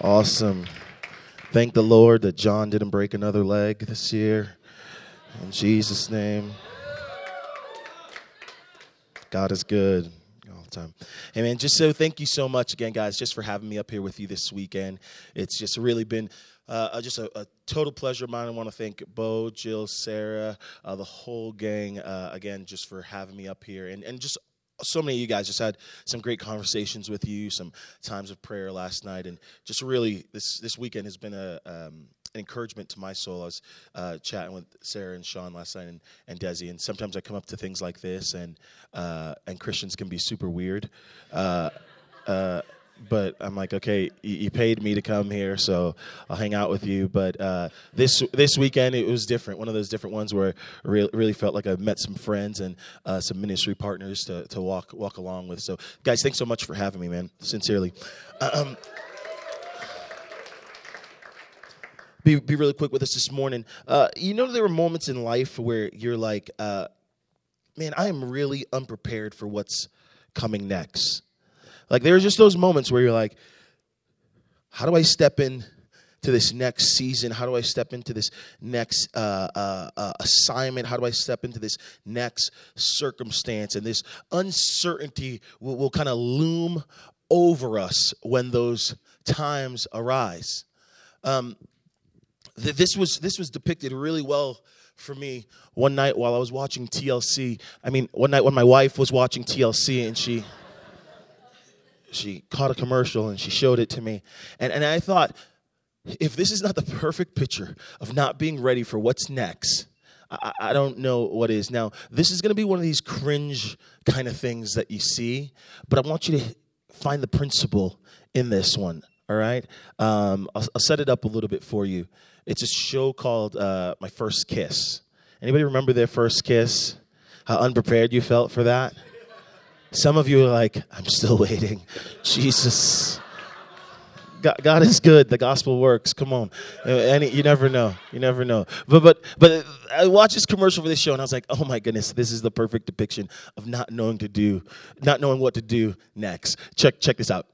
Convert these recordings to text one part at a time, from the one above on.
Awesome. Thank the Lord that John didn't break another leg this year. In Jesus' name. God is good all the time. Hey, man, just so thank you so much again, guys, just for having me up here with you this weekend. It's just really been uh, just a, a, total pleasure of mine. I want to thank Bo, Jill, Sarah, uh, the whole gang, uh, again, just for having me up here and, and just so many of you guys just had some great conversations with you, some times of prayer last night, and just really this this weekend has been a um, an encouragement to my soul. I was uh, chatting with Sarah and Sean last night and, and Desi, and sometimes I come up to things like this, and uh, and Christians can be super weird. Uh, uh but I'm like, okay, you, paid me to come here, so I'll hang out with you. But uh, this this weekend it was different. One of those different ones where I really, really felt like I met some friends and uh, some ministry partners to, to walk walk along with. So, guys, thanks so much for having me, man. Sincerely. Um, be, be really quick with us this morning. Uh, you know, there were moments in life where you're like, uh, man, I am really unprepared for what's coming next. Like there's just those moments where you're like, how do I step in to this next season? How do I step into this next uh, uh, uh, assignment? How do I step into this next circumstance? And this uncertainty will, will kind of loom over us when those times arise. Um, th- this was this was depicted really well for me one night while I was watching TLC. I mean, one night when my wife was watching TLC and she she caught a commercial and she showed it to me. And, and I thought, if this is not the perfect picture of not being ready for what's next, I, I don't know what is. Now, this is going to be one of these cringe kind of things that you see, but I want you to find the principle in this one. All right, um, I'll, I'll, set it up a little bit for you. It's a show called uh, My First Kiss. Anybody remember their first kiss? How unprepared you felt for that? Some of you are like, I'm still waiting. Jesus. God, God, is good. The gospel works. Come on, uh, you never know. You never know. But but but I watched this commercial for this show, and I was like, oh my goodness, this is the perfect depiction of not knowing to do, not knowing what to do next. Check check this out.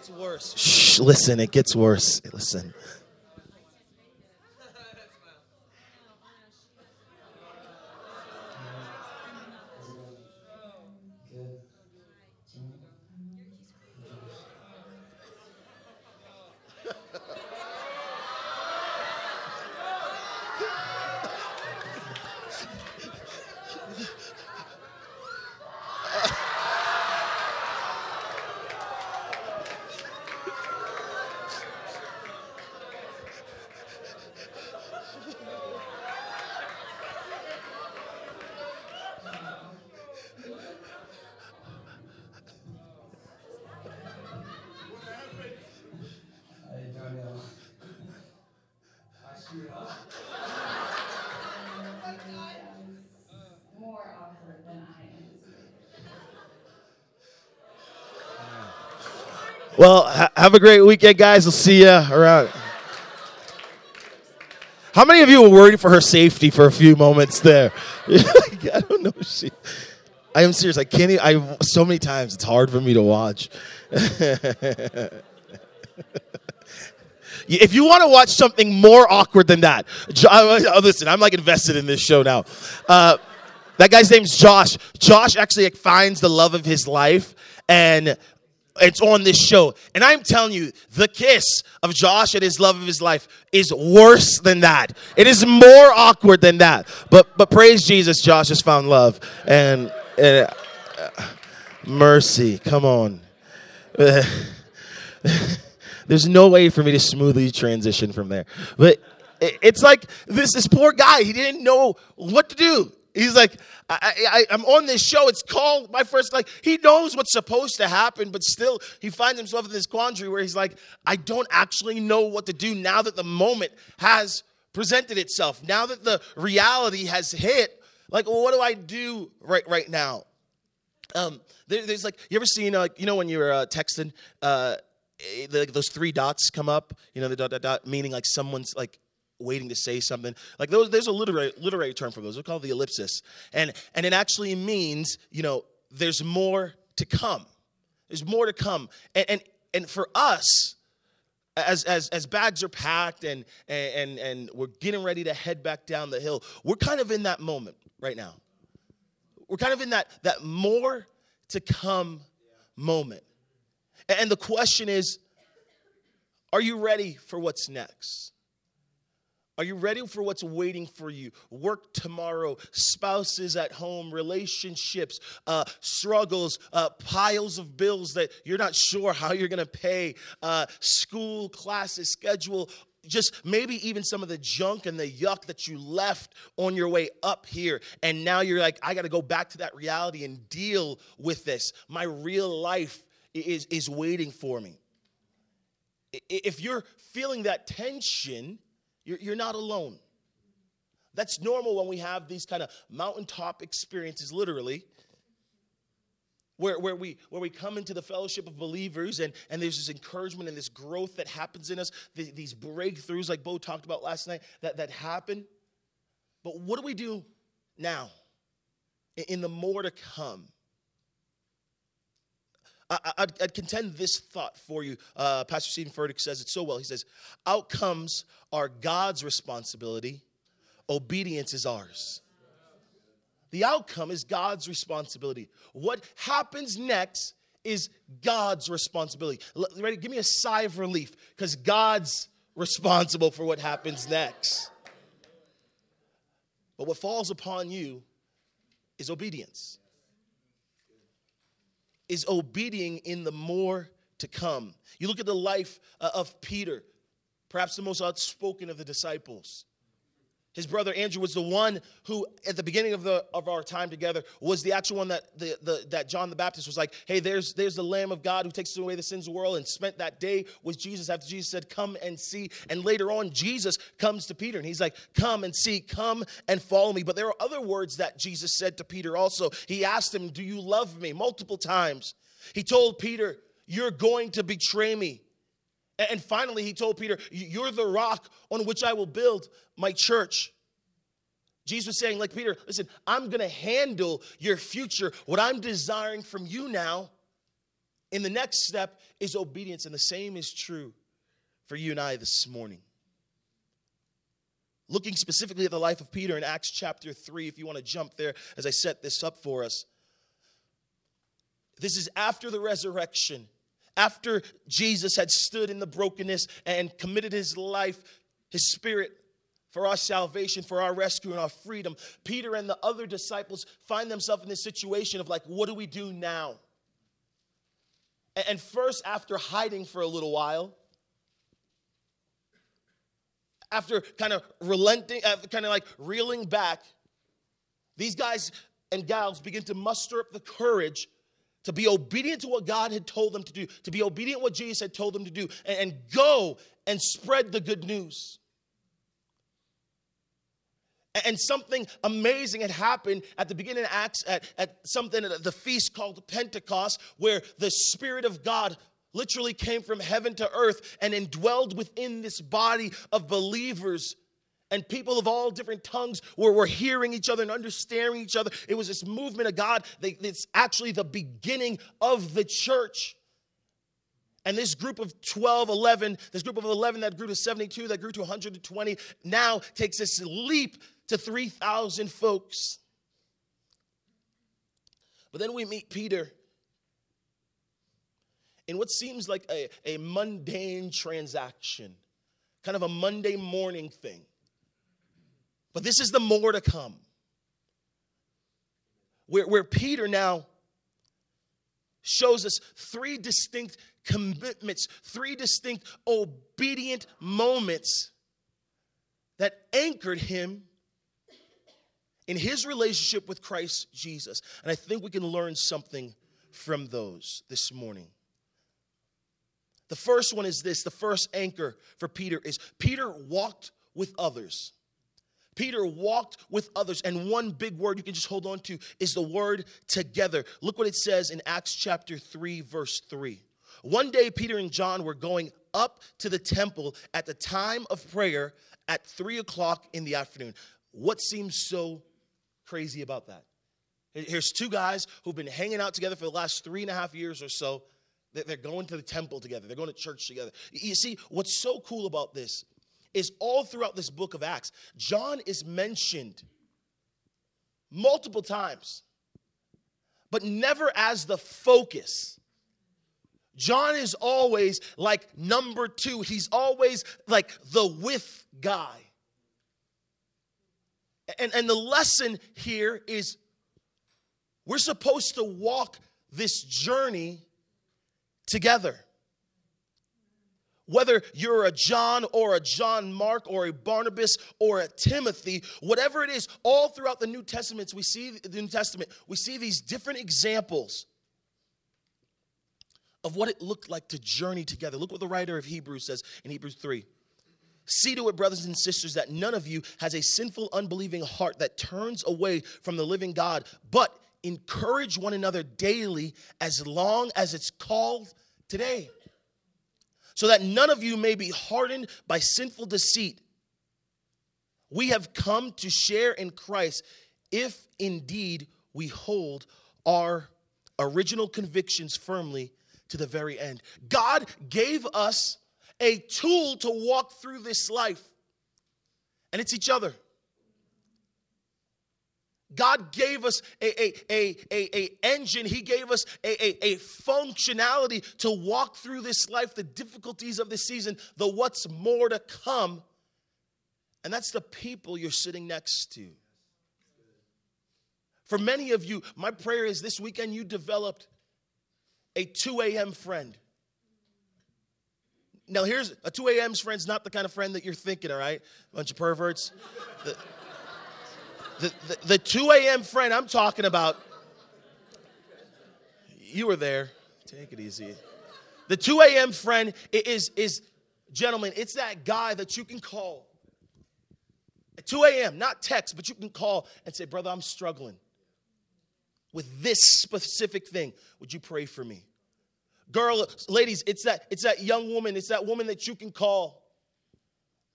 Gets worse. Shh, listen, it gets worse. Listen. Well, ha- have a great weekend, guys. We'll see you around. How many of you were worried for her safety for a few moments there? I don't know. She, I am serious. I can't. Even, I so many times it's hard for me to watch. if you want to watch something more awkward than that, oh, listen. I'm like invested in this show now. Uh, that guy's name's Josh. Josh actually finds the love of his life and it's on this show. And I'm telling you, the kiss of Josh and his love of his life is worse than that. It is more awkward than that. But but praise Jesus, Josh has found love. And, and uh, Mercy. Come on. There's no way for me to smoothly transition from there. But it's like this this poor guy, he didn't know what to do. He's like, I, I, I'm on this show. It's called my first. Like, he knows what's supposed to happen, but still, he finds himself in this quandary where he's like, I don't actually know what to do now that the moment has presented itself. Now that the reality has hit, like, well, what do I do right right now? Um, there, there's like, you ever seen like, you know, when you're uh, texting, uh, eh, the, those three dots come up, you know, the dot dot dot, meaning like someone's like waiting to say something. Like those, there's a literary literary term for those. They're called the ellipsis, and and it actually means, you know, there's more to come. There's more to come, and and, and for us as, as, as bags are packed and, and, and we're getting ready to head back down the hill, we're kind of in that moment right now. We're kind of in that, that more to come moment. And the question is are you ready for what's next? Are you ready for what's waiting for you? Work tomorrow, spouses at home, relationships, uh, struggles, uh, piles of bills that you're not sure how you're going to pay, uh, school, classes, schedule, just maybe even some of the junk and the yuck that you left on your way up here. And now you're like, I got to go back to that reality and deal with this. My real life is, is waiting for me. If you're feeling that tension, you're, you're not alone. That's normal when we have these kind of mountaintop experiences, literally, where, where, we, where we come into the fellowship of believers and, and there's this encouragement and this growth that happens in us, these breakthroughs, like Bo talked about last night, that, that happen. But what do we do now in the more to come? I, would contend this thought for you. Uh, Pastor Steven Furtick says it so well. He says, Outcomes are God's responsibility, obedience is ours. The outcome is God's responsibility. What happens next is God's responsibility. Ready? Give me a sigh of relief because God's responsible for what happens next. But what falls upon you is obedience is obedient in the more to come. You look at the life uh, of Peter, perhaps the most outspoken of the disciples. His brother Andrew was the one who, at the beginning of, the, of our time together, was the actual one that, the, the, that John the Baptist was like, hey, there's, there's the Lamb of God who takes away the sins of the world, and spent that day with Jesus after Jesus said, come and see. And later on, Jesus comes to Peter, and he's like, come and see, come and follow me. But there are other words that Jesus said to Peter also. He asked him, do you love me? Multiple times. He told Peter, you're going to betray me. And finally, he told Peter, You're the rock on which I will build my church. Jesus was saying, like Peter, listen, I'm going to handle your future. What I'm desiring from you now in the next step is obedience. And the same is true for you and I this morning. Looking specifically at the life of Peter in Acts chapter 3, if you want to jump there as I set this up for us. This is after the resurrection after Jesus had stood in the brokenness and committed his life, his spirit for our salvation, for our rescue, and our freedom, Peter and the other disciples find themselves in this situation of like, what do we do now? And first, after hiding for a little while, after kind of relenting, kind of like reeling back, these guys and gals begin to muster up the courage to be obedient to what God had told them to do, to be obedient what Jesus had told them to do, and, and go and spread the good news. And something amazing had happened at the beginning of Acts at, at something at the feast called Pentecost, where the Spirit of God literally came from heaven to earth and indwelled within this body of believers and people of all different tongues were, were hearing each other and understanding each other. It was this movement of God. It's actually the beginning of the church. And this group of 12, 11, this group of 11 that grew to 72, that grew to 120, now takes this leap to 3,000 folks. But then we meet Peter in what seems like a, a mundane transaction, kind of a Monday morning thing. But this is the more to come. Where, where Peter now shows us three distinct commitments, three distinct obedient moments that anchored him in his relationship with Christ Jesus. And I think we can learn something from those this morning. The first one is this the first anchor for Peter is Peter walked with others. Peter walked with others, and one big word you can just hold on to is the word together. Look what it says in Acts chapter 3, verse 3. One day, Peter and John were going up to the temple at the time of prayer at 3 o'clock in the afternoon. What seems so crazy about that? Here's two guys who've been hanging out together for the last three and a half years or so. They're going to the temple together, they're going to church together. You see, what's so cool about this is all throughout this book of Acts, John is mentioned multiple times, but never as the focus. John is always like number two. He's always like the with guy. And, and the lesson here is we're supposed to walk this journey together. Whether you're a John or a John Mark or a Barnabas or a Timothy, whatever it is, all throughout the New Testament, we see the New Testament, we see these different examples of what it looked like to journey together. Look what the writer of Hebrews says in Hebrews 3. See to it, brothers and sisters, that none of you has a sinful, unbelieving heart that turns away from the living God, but encourage one another daily as long as it's called today so that none of you may be hardened by sinful deceit. We have come to share in Christ if indeed we hold our original convictions firmly to the very end. God gave us a tool to walk through this life, and it's each other. God gave us a, a, a, a, a engine. He gave us a, a, a functionality to walk through this life, the difficulties of this season, the what's more to come. And that's the people you're sitting next to. For many of you, my prayer is this weekend you developed a 2 a.m. friend. Now, here's a 2 a.m.'s friend's not the kind of friend that you're thinking, all right? Bunch of perverts. The, the, the, the 2 a.m. friend I'm talking about, you were there. Take it easy. The 2 a.m. friend is, is, gentlemen, it's that guy that you can call at 2 a.m., not text, but you can call and say, Brother, I'm struggling with this specific thing. Would you pray for me? Girl, ladies, it's that, it's that young woman, it's that woman that you can call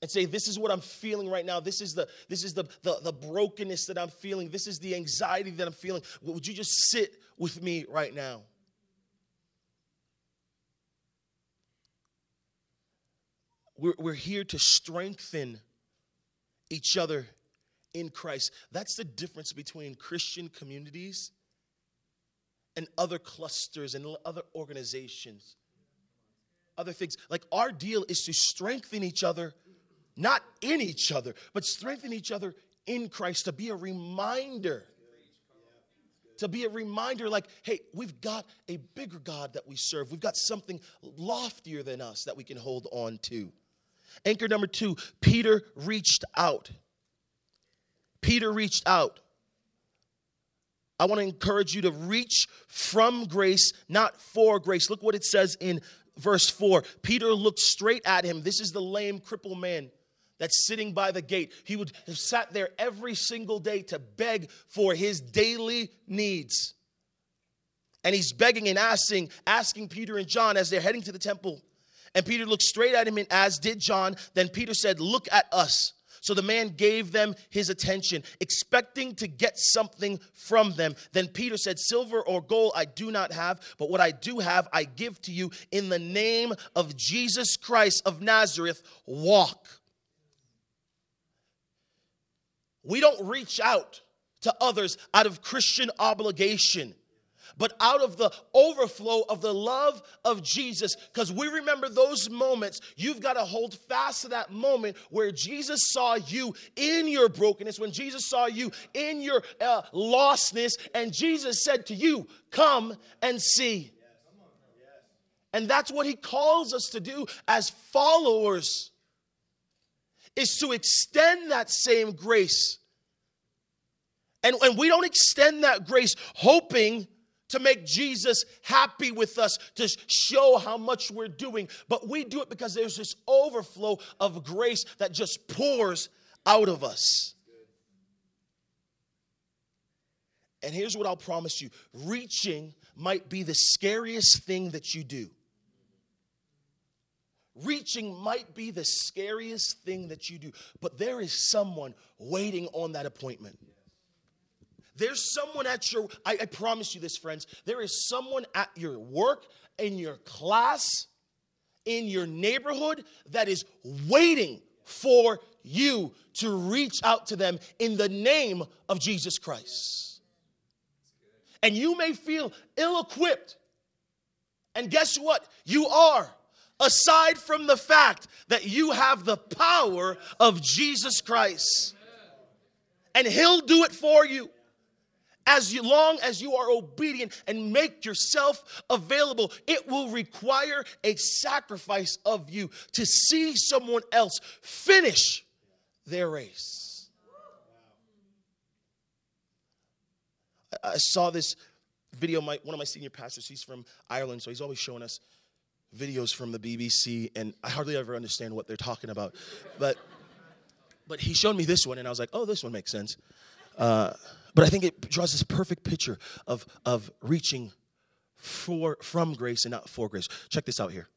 and say this is what i'm feeling right now. This is the this is the, the the brokenness that i'm feeling. This is the anxiety that i'm feeling. Would you just sit with me right now? We're, we're here to strengthen each other in christ. That's the difference between christian communities and other clusters and other organizations. Other things like our deal is to strengthen each other not in each other, but strengthen each other in Christ to be a reminder. To be a reminder, like, hey, we've got a bigger God that we serve. We've got something loftier than us that we can hold on to. Anchor number two Peter reached out. Peter reached out. I want to encourage you to reach from grace, not for grace. Look what it says in verse 4. Peter looked straight at him. This is the lame, crippled man that's sitting by the gate. He would have sat there every single day to beg for his daily needs. And he's begging and asking, asking Peter and John as they're heading to the temple. And Peter looked straight at him, and as did John. Then Peter said, Look at us. So the man gave them his attention, expecting to get something from them. Then Peter said, Silver or gold I do not have, but what I do have I give to you. In the name of Jesus Christ of Nazareth, walk. We don't reach out to others out of Christian obligation, but out of the overflow of the love of Jesus. Because we remember those moments, you've got to hold fast to that moment where Jesus saw you in your brokenness, when Jesus saw you in your uh, lostness, and Jesus said to you, Come and see. And that's what he calls us to do as followers is to extend that same grace. And, and we don't extend that grace hoping to make Jesus happy with us, to show how much we're doing, but we do it because there's this overflow of grace that just pours out of us. And here's what I'll promise you reaching might be the scariest thing that you do. Reaching might be the scariest thing that you do, but there is someone waiting on that appointment. There's someone at your, I, I, promise you this, friends. There is someone at your work, in your class, in your neighborhood that is waiting for you to reach out to them in the name of Jesus Christ. And you may feel ill equipped. And guess what? You are aside from the fact that you have the power of Jesus Christ. And He'll do it for you as long as you are obedient and make yourself available. It will require a sacrifice of you to see someone else finish their race. I saw this video. My, one of my senior pastors, he's from Ireland, so he's always showing us videos from the BBC, and I hardly ever understand what they're talking about. But but he showed me this one, and I was like, oh, this one makes sense. Uh, but I think it draws this perfect picture of of reaching for from grace and not for grace. Check this out here.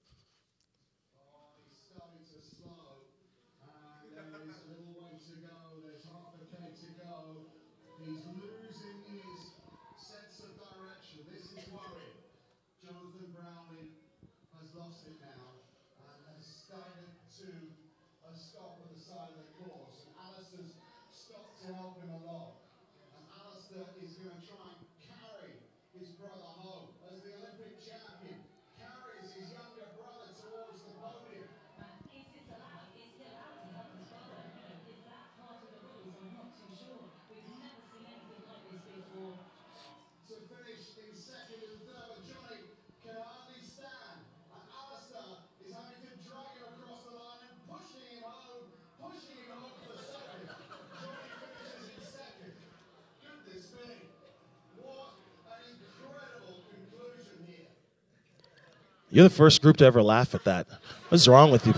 You're the first group to ever laugh at that. What's wrong with you?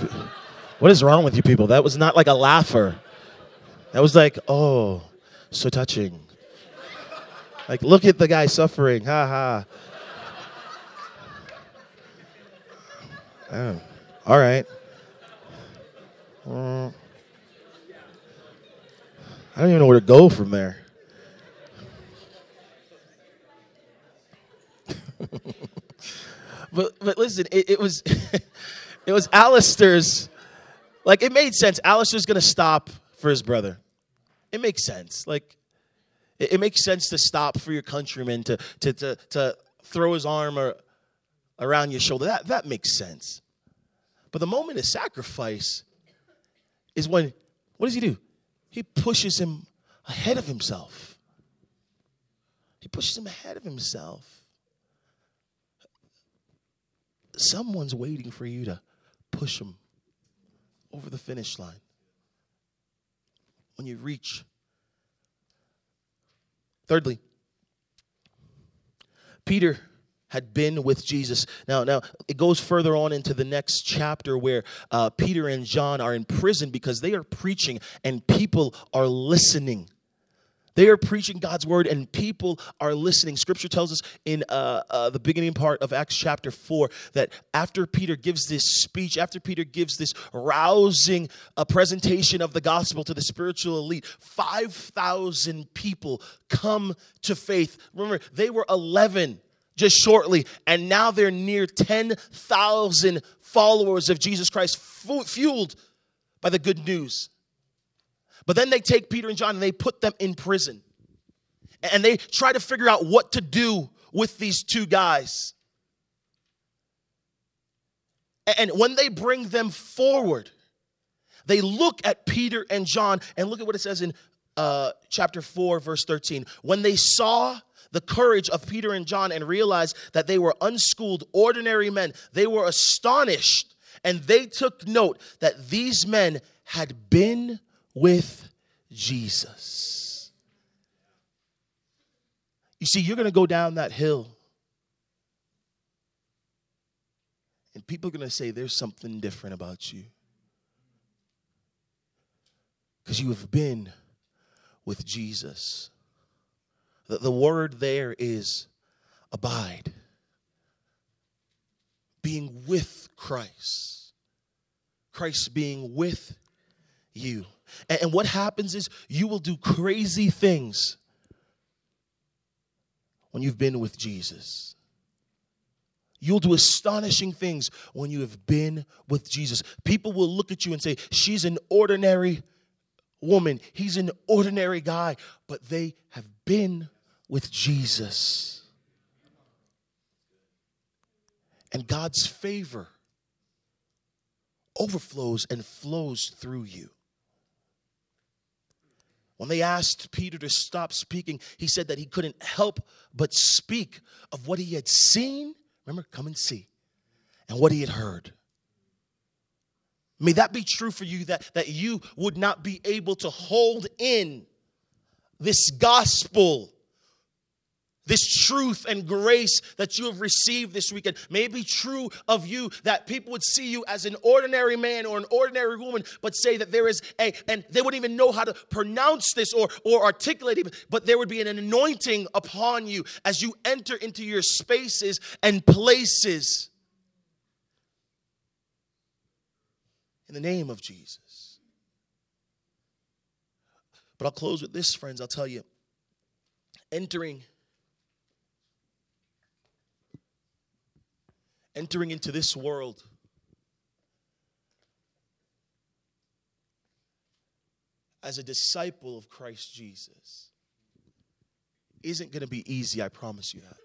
What is wrong with you people? That was not like a laugher. That was like, oh, so touching. Like, look at the guy suffering. Ha ha. Oh, all right. I don't even know where to go from there. but but listen, it, it was it was Alistair's. Like it made sense. Alistair's gonna stop for his brother. It makes sense. Like it, it makes sense to stop for your countryman to to to, to throw his arm or, around your shoulder. That that makes sense. But the moment of sacrifice is when what does he do? He pushes him ahead of himself. He pushes him ahead of himself someone's waiting for you to push them over the finish line. When you reach. Thirdly, Peter had been with Jesus. Now, now it goes further on into the next chapter where uh, Peter and John are in prison because they are preaching and people are listening. They are preaching God's word and people are listening. Scripture tells us in uh, uh, the beginning part of Acts chapter 4 that after Peter gives this speech, after Peter gives this rousing uh, presentation of the gospel to the spiritual elite, 5,000 people come to faith. Remember, they were 11 just shortly, and now they're near 10,000 followers of Jesus Christ, fueled by the good news. But then they take Peter and John and they put them in prison. And they try to figure out what to do with these two guys. And when they bring them forward, they look at Peter and John and look at what it says in uh, chapter 4, verse 13. When they saw the courage of Peter and John and realized that they were unschooled, ordinary men. They were astonished and they took note that these men had been with Jesus. You see, you're going to go down that hill, and people are going to say there's something different about you. Because you have been with Jesus. The, the word there is abide, being with Christ, Christ being with you. And, what happens is you will do crazy things when you've been with Jesus. You'll do astonishing things when you have been with Jesus. People will look at you and say, She's an ordinary woman, he's an ordinary guy, but they have been with Jesus. And God's favor overflows and flows through you. When they asked Peter to stop speaking, he said that he couldn't help but speak of what he had seen. Remember, come and see, and what he had heard. May that be true for you that, that you would not be able to hold in this gospel this truth and grace that you have received this weekend. May be true of you that people would see you as an ordinary man or an ordinary woman but say that there is a and they wouldn't even know how to pronounce this or or articulate it but there would be an anointing upon you as you enter into your spaces and places. In the name of Jesus. But I'll close with this friends. I'll tell you entering entering into this world. As a disciple of Christ Jesus isn't going to be easy, I promise you that.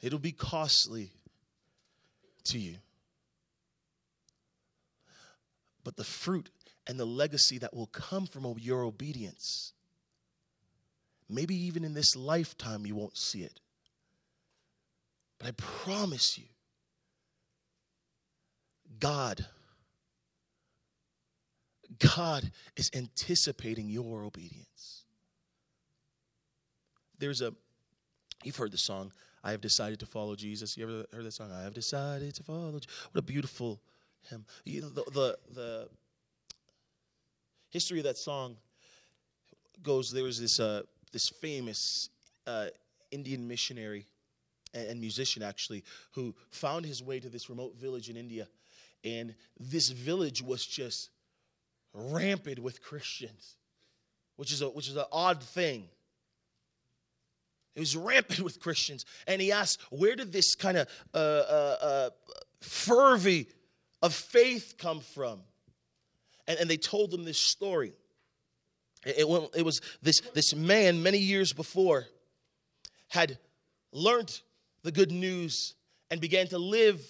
It'll be costly to you. But the fruit and the legacy that will come from your obedience, maybe even in this lifetime, you won't see it. But I promise you, God, God is anticipating your obedience. There's a, you've heard the song, I have decided to follow Jesus. You ever heard that song? I have decided to follow. Jesus. What a beautiful hymn. You know, the, the, the history of that song goes there was this, uh, this famous uh, Indian missionary and musician actually, who found his way to this remote village in India. And this village was just rampant with Christians, which is, a, which is an odd thing. It was rampant with Christians. And he asked, where did this kind of uh, uh, uh, fervor of faith come from? And, and they told him this story. It, it, it was this, this man many years before had learned the good news and began to live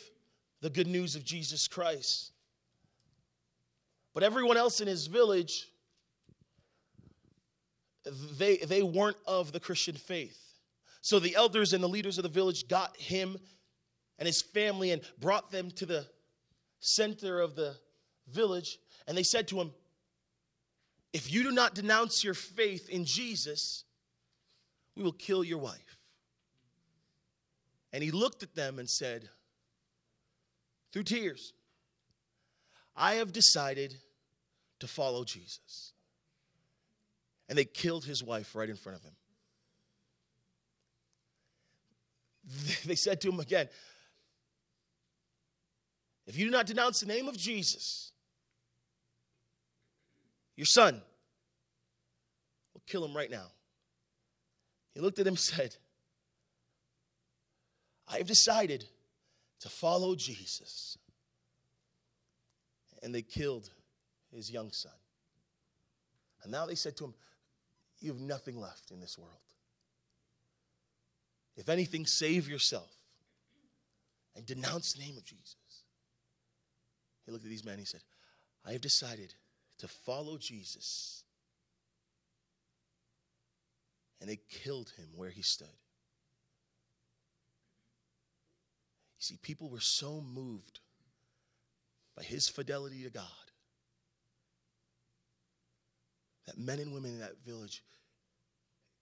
the good news of Jesus Christ. But everyone else in his village, they, they weren't of the Christian faith. So the elders and the leaders of the village got him and his family and brought them to the center of the village. And they said to him, If you do not denounce your faith in Jesus, we will kill your wife. And he looked at them and said, through tears, I have decided to follow Jesus. And they killed his wife right in front of him. They said to him again, If you do not denounce the name of Jesus, your son will kill him right now. He looked at him and said, I've decided to follow Jesus. And they killed his young son. And now they said to him, You have nothing left in this world. If anything, save yourself and denounce the name of Jesus. He looked at these men he said, I have decided to follow Jesus and they killed him where he stood. You see, people were so moved by his fidelity to God that men and women in that village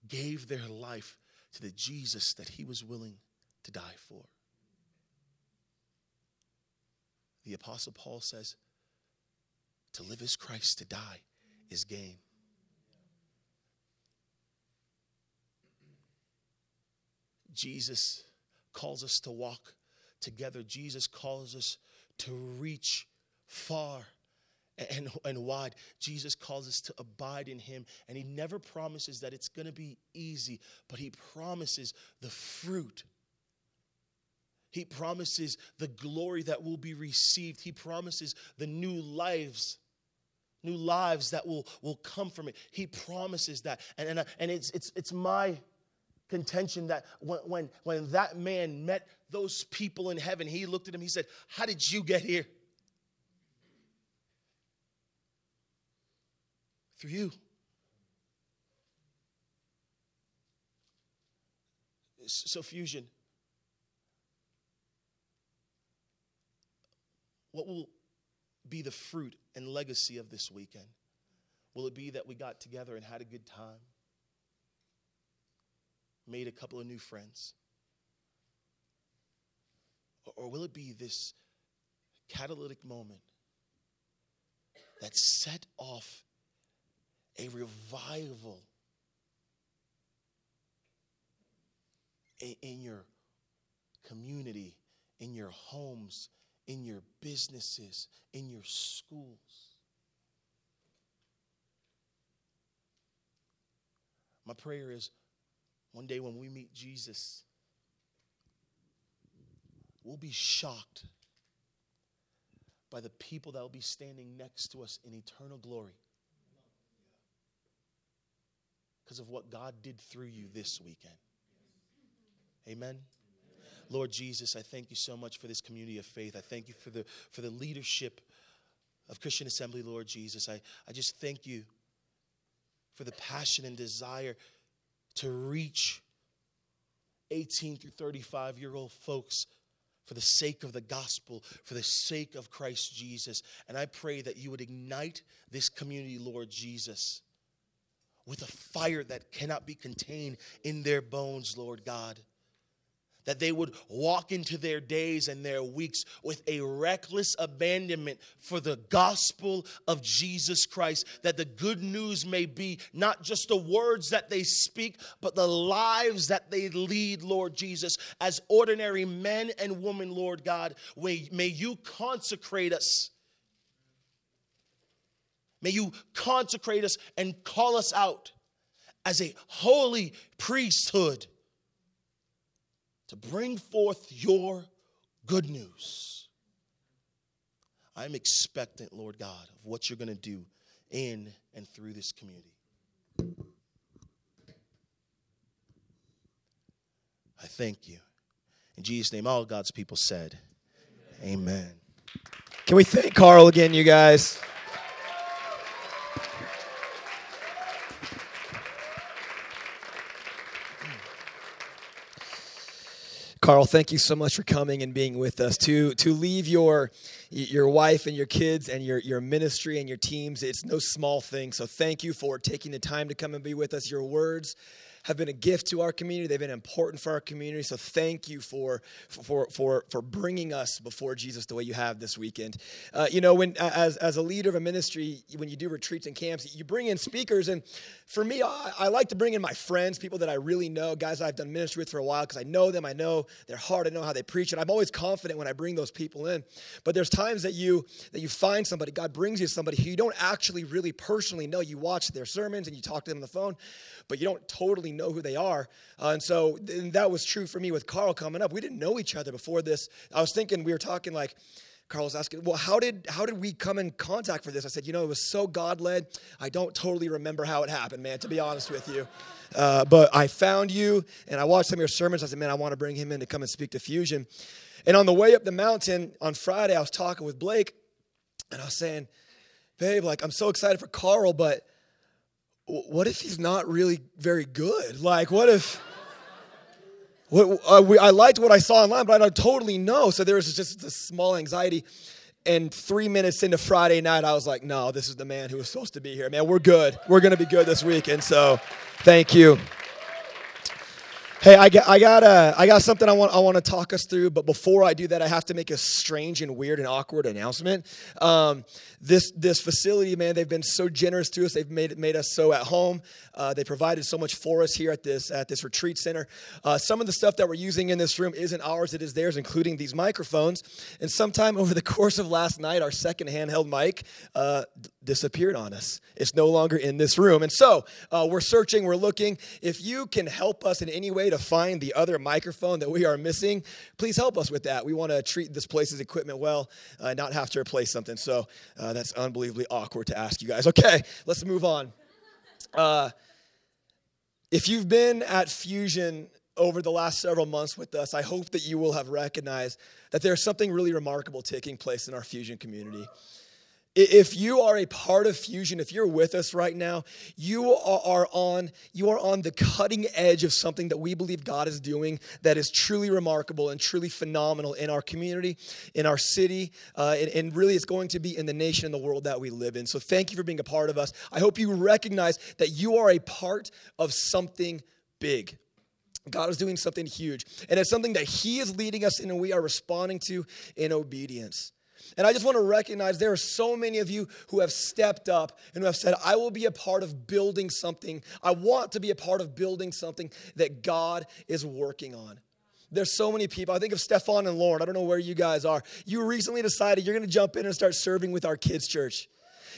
gave their life to the Jesus that he was willing to die for. The Apostle Paul says, to live is Christ, to die is gain. Jesus calls us to walk together. Jesus calls us to reach far and, and wide. Jesus calls us to abide in Him, and He never promises that it's going to be easy, but He promises the fruit. He promises the glory that will be received. He promises the new lives new lives that will, will come from it. He promises that. And, and, and it's, it's, it's my contention that when, when, when that man met those people in heaven, he looked at him, he said, How did you get here? Through you. So, fusion. What will be the fruit and legacy of this weekend? Will it be that we got together and had a good time? Made a couple of new friends? Or will it be this catalytic moment that set off a revival in your community, in your homes, in your businesses, in your schools. My prayer is one day when we meet Jesus, we'll be shocked by the people that will be standing next to us in eternal glory because of what God did through you this weekend. Amen. Lord Jesus, I thank you so much for this community of faith. I thank you for the, for the leadership of Christian Assembly, Lord Jesus. I, I just thank you for the passion and desire to reach 18 through 35 year old folks for the sake of the gospel, for the sake of Christ Jesus. And I pray that you would ignite this community, Lord Jesus, with a fire that cannot be contained in their bones, Lord God that they would walk into their days and their weeks with a reckless abandonment for the gospel of Jesus Christ. That the good news may be not just the words that they speak, but the lives that they lead, Lord Jesus, as ordinary men and women, Lord God. May, you consecrate us. May you consecrate us and call us out as a holy priesthood to bring forth your good news. I'm expectant, Lord God, of what you're going to do in and through this community. I thank you. In Jesus' name, all God's people said, Amen. Amen. Can we thank Carl again, you guys? Carl, thank you so much for coming and being with us. To to leave your your wife and your kids and your your ministry and your teams, it's no small thing. So thank you for taking the time to come and be with us. Your words have been a gift to our community. They've been important for our community. So thank you for for for for bringing us before Jesus the way you have this weekend. Uh, you know, when as as a leader of a ministry, when you do retreats and camps, you bring in speakers, and for me, I, I like to bring in my friends, people that I really know, guys I've done ministry with for a while, because I know them. I know their heart. I know how they preach, and I'm always confident when I bring those people in. But there's times that you that you find somebody, God brings you somebody who you don't actually really personally know. You watch their sermons and you talk to them on the phone, but you don't totally know who they are. Uh, and so and that was true for me with Carl coming up. We didn't know each other before this. I was thinking, we were talking like, Carl was asking, well, how did how did we come in contact for this? I said, you know, it was so God led. I don't totally remember how it happened, man. To be honest with you, uh, but I found you and I watched some of your sermons. I said, man, I want to bring him in to come and speak to Fusion. And on the way up the mountain on Friday, I was talking with Blake, and I was saying, babe, like I'm so excited for Carl, but what if he's not really very good? Like, what if. What, uh, we, I liked what I saw online, but I don't totally know. So there was just a small anxiety. And three minutes into Friday night, I was like, no, this is the man who was supposed to be here. Man, we're good. We're going to be good this week. And so, thank you. Hey, I got, I got, uh, I got something I want, I want to talk us through, but before I do that, I have to make a strange and weird and awkward announcement. Um, this, this facility, man, they've been so generous to us. They've made, made us so at home. Uh, they provided so much for us here at this, at this retreat center. Uh, some of the stuff that we're using in this room isn't ours, it is theirs, including these microphones. And sometime over the course of last night, our second handheld mic uh, disappeared on us. It's no longer in this room. And so uh, we're searching, we're looking. If you can help us in any way to find the other microphone that we are missing, please help us with that. We want to treat this place's equipment well, uh, not have to replace something. So uh, that's unbelievably awkward to ask you guys. Okay, let's move on. Uh, if you've been at Fusion over the last several months with us, I hope that you will have recognized that there's something really remarkable taking place in our Fusion community. If you are a part of Fusion, if you're with us right now, you are on you are on the cutting edge of something that we believe God is doing that is truly remarkable and truly phenomenal in our community, in our city, uh, and, and really it's going to be in the nation and the world that we live in. So thank you for being a part of us. I hope you recognize that you are a part of something big. God is doing something huge, and it's something that He is leading us in, and we are responding to in obedience. And I just want to recognize there are so many of you who have stepped up and who have said, I will be a part of building something. I want to be a part of building something that God is working on. There's so many people. I think of Stefan and Lauren. I don't know where you guys are. You recently decided you're going to jump in and start serving with our kids' church.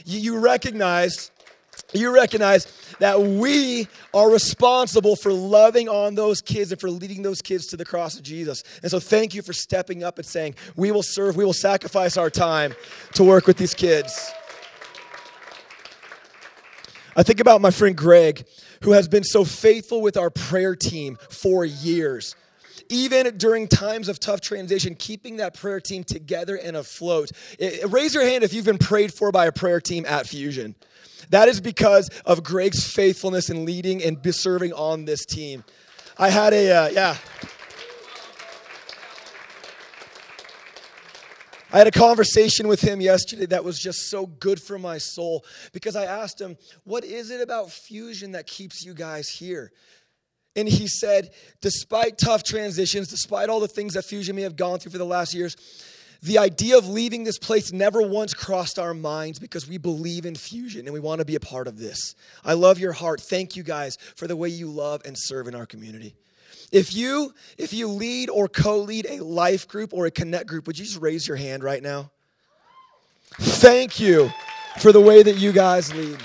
You, you recognized you recognize that we are responsible for loving on those kids and for leading those kids to the cross of Jesus. And so, thank you for stepping up and saying, We will serve, we will sacrifice our time to work with these kids. I think about my friend Greg, who has been so faithful with our prayer team for years even during times of tough transition, keeping that prayer team together and afloat. Raise your hand if you've been prayed for by a prayer team at Fusion. That is because of Greg's faithfulness in leading and serving on this team. I had a, uh, yeah. I had a conversation with him yesterday that was just so good for my soul because I asked him, What is it about fusion that keeps you guys here? And he said, Despite tough transitions, despite all the things that Fusion may have gone through for the last years, the idea of leaving this place never once crossed our minds because we believe in fusion and we want to be a part of this. I love your heart. Thank you guys for the way you love and serve in our community. If you if you lead or co-lead a life group or a connect group, would you just raise your hand right now? Thank you for the way that you guys lead.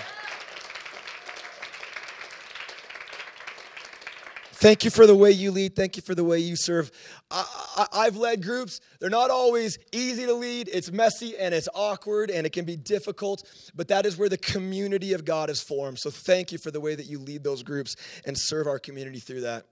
Thank you for the way you lead. Thank you for the way you serve. I, have led groups. They're not always easy to lead. It's messy and it's awkward and it can be difficult, but that is where the community of God is formed. So thank you for the way that you lead those groups and serve our community through that.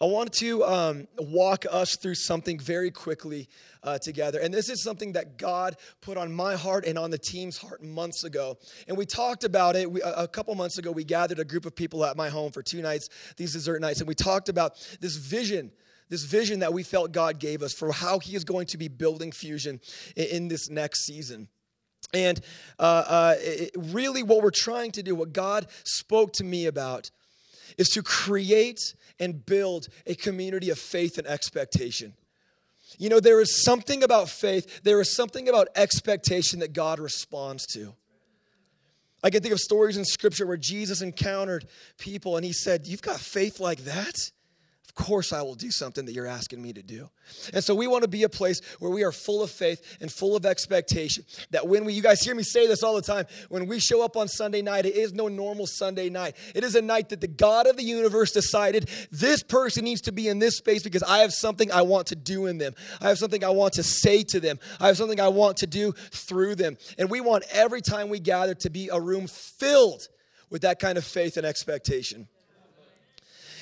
I want to um, walk us through something very quickly uh, together. And this is something that God put on my heart and on the team's heart months ago. And we talked about it. We, a couple months ago, we gathered a group of people at my home for two nights, these dessert nights, and we talked about this vision this vision that we felt God gave us for how He is going to be building Fusion in, this next season. And uh, uh, it, really, what we're trying to do, what God spoke to me about, is to create and build a community of faith and expectation. You know, there is something about faith, there is something about expectation that God responds to. I can think of stories in scripture where Jesus encountered people and he said, You've got faith like that? Course I will do something that you're asking me to do. And so we want to be a place where we are full of faith and full of expectation. That when we, you guys hear me say this all the time, when we show up on Sunday night, it is no normal Sunday night. It is a night that the God of the universe decided this person needs to be in this space because I have something I want to do in them. I have something I want to say to them. I have something I want to do through them. And we want every time we gather to be a room filled with that kind of faith and expectation.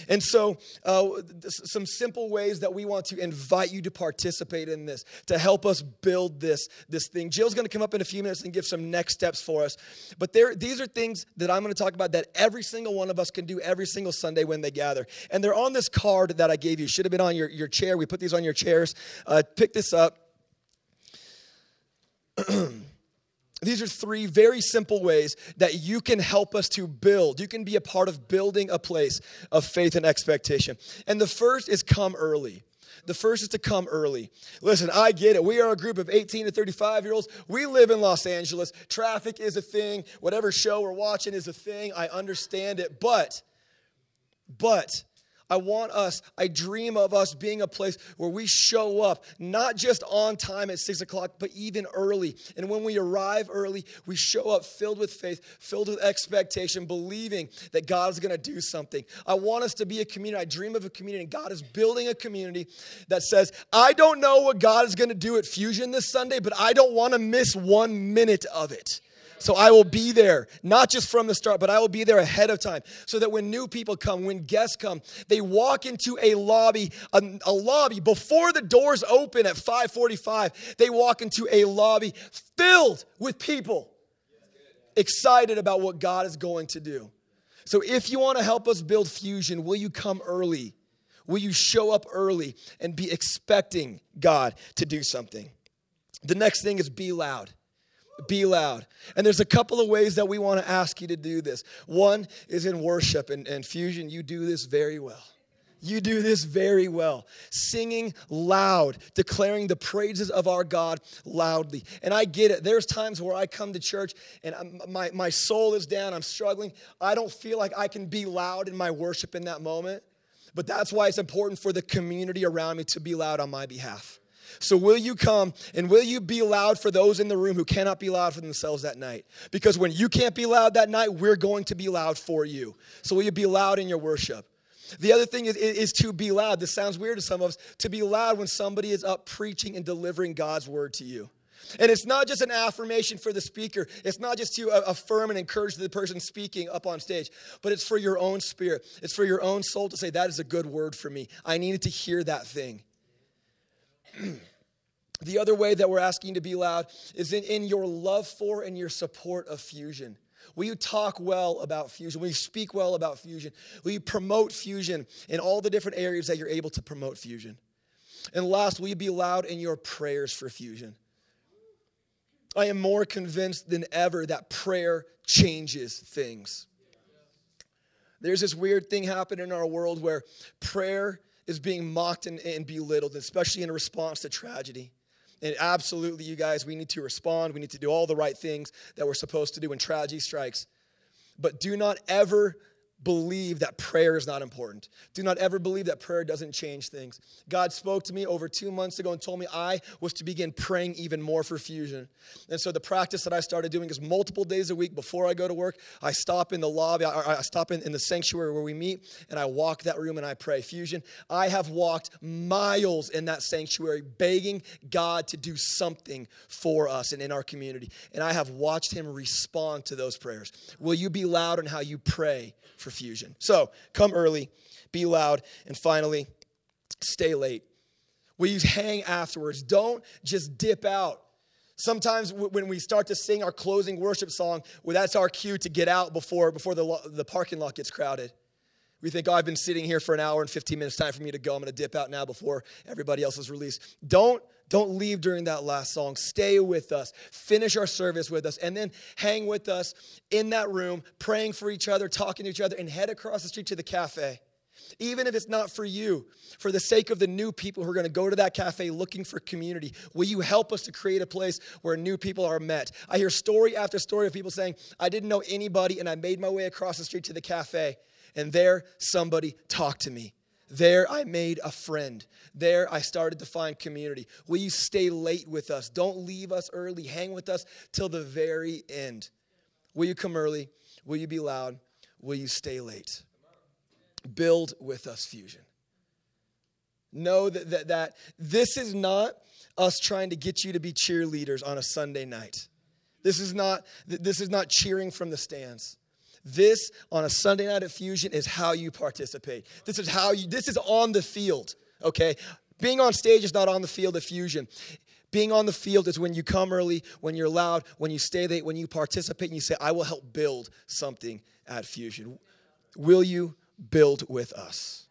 And so, uh, some simple ways that we want to invite you to participate in this, to help us build this, this thing. Jill's going to come up in a few minutes and give some next steps for us. But there, these are things that I'm going to talk about that every single one of us can do every single Sunday when they gather. And they're on this card that I gave you. Should have been on your, your chair. We put these on your chairs. Uh, pick this up. These are three very simple ways that you can help us to build. You can be a part of building a place of faith and expectation. And the first is come early. The first is to come early. Listen, I get it. We are a group of 18 to 35 year olds. We live in Los Angeles. Traffic is a thing. Whatever show we're watching is a thing. I understand it. But, but, I want us, I dream of us being a place where we show up, not just on time at six o'clock, but even early. And when we arrive early, we show up filled with faith, filled with expectation, believing that God is going to do something. I want us to be a community. I dream of a community, and God is building a community that says, I don't know what God is going to do at Fusion this Sunday, but I don't want to miss one minute of it. So I will be there, not just from the start, but I will be there ahead of time so that when new people come, when guests come, they walk into a lobby, a, a lobby before the doors open at 545, they walk into a lobby filled with people excited about what God is going to do. So if you want to help us build fusion, will you come early? Will you show up early and be expecting God to do something? The next thing is be loud be loud. And there's a couple of ways that we want to ask you to do this. One is in worship and, and fusion, you do this very well. You do this very well. Singing loud, declaring the praises of our God loudly. And I get it. There's times where I come to church and my, my soul is down, I'm struggling. I don't feel like I can be loud in my worship in that moment. But that's why it's important for the community around me to be loud on my behalf. So, will you come and will you be loud for those in the room who cannot be loud for themselves that night? Because when you can't be loud that night, we're going to be loud for you. So, will you be loud in your worship? The other thing is, is to be loud. This sounds weird to some of us to be loud when somebody is up preaching and delivering God's word to you. And it's not just an affirmation for the speaker. It's not just to uh, affirm and encourage the person speaking up on stage, but it's for your own spirit. It's for your own soul to say, that is a good word for me. I needed to hear that thing. the other way that we're asking to be loud is in, in your love for and your support of fusion. Will you talk well about fusion? Will you speak well about fusion? Will you promote fusion in all the different areas that you're able to promote fusion? And last, will you be loud in your prayers for fusion? I am more convinced than ever that prayer changes things. There's this weird thing happening in our world where prayer is being mocked and, and belittled, especially in response to tragedy. And absolutely, you guys, we need to respond. We need to do all the right things that we're supposed to do when tragedy strikes. But do not ever believe that prayer is not important. Do not ever believe that prayer doesn't change things. God spoke to me over two months ago and told me I was to begin praying even more for fusion. And so the practice that I started doing is multiple days a week before I go to work, I stop in the lobby, I, I stop in, in the sanctuary where we meet, and I walk that room and I pray. Fusion, I have walked miles in that sanctuary begging God to do something for us and in our community. And I have watched him respond to those prayers. Will you be loud in how you pray for fusion. So come early, be loud, and finally, stay late. Will you hang afterwards? Don't just dip out. Sometimes when we start to sing our closing worship song, well, that's our cue to get out before, before the, the parking lot gets crowded. We think, oh, I've been sitting here for an hour and 15 minutes, time for me to go. I'm going to dip out now before everybody else is released. Don't don't leave during that last song. Stay with us. Finish our service with us. And then hang with us in that room, praying for each other, talking to each other, and head across the street to the cafe. Even if it's not for you, for the sake of the new people who are going to go to that cafe looking for community, will you help us to create a place where new people are met? I hear story after story of people saying, I didn't know anybody, and I made my way across the street to the cafe, and there somebody talked to me. There I made a friend. There I started to find community. Will you stay late with us? Don't leave us early. Hang with us till the very end. Will you come early? Will you be loud? Will you stay late? Build with us fusion. Know that, that, that this is not us trying to get you to be cheerleaders on a Sunday night. This is not, this is not cheering from the stands. This on a Sunday night at Fusion is how you participate. This is how you, this is on the field, okay? Being on stage is not on the field at Fusion. Being on the field is when you come early, when you're loud, when you stay late, when you participate and you say, I will help build something at Fusion. Will you build with us?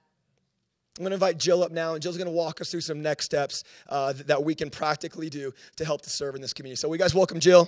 I'm going to invite Jill up now, and Jill's going to walk us through some next steps uh, that we can practically do to help to serve in this community. So, we guys welcome Jill.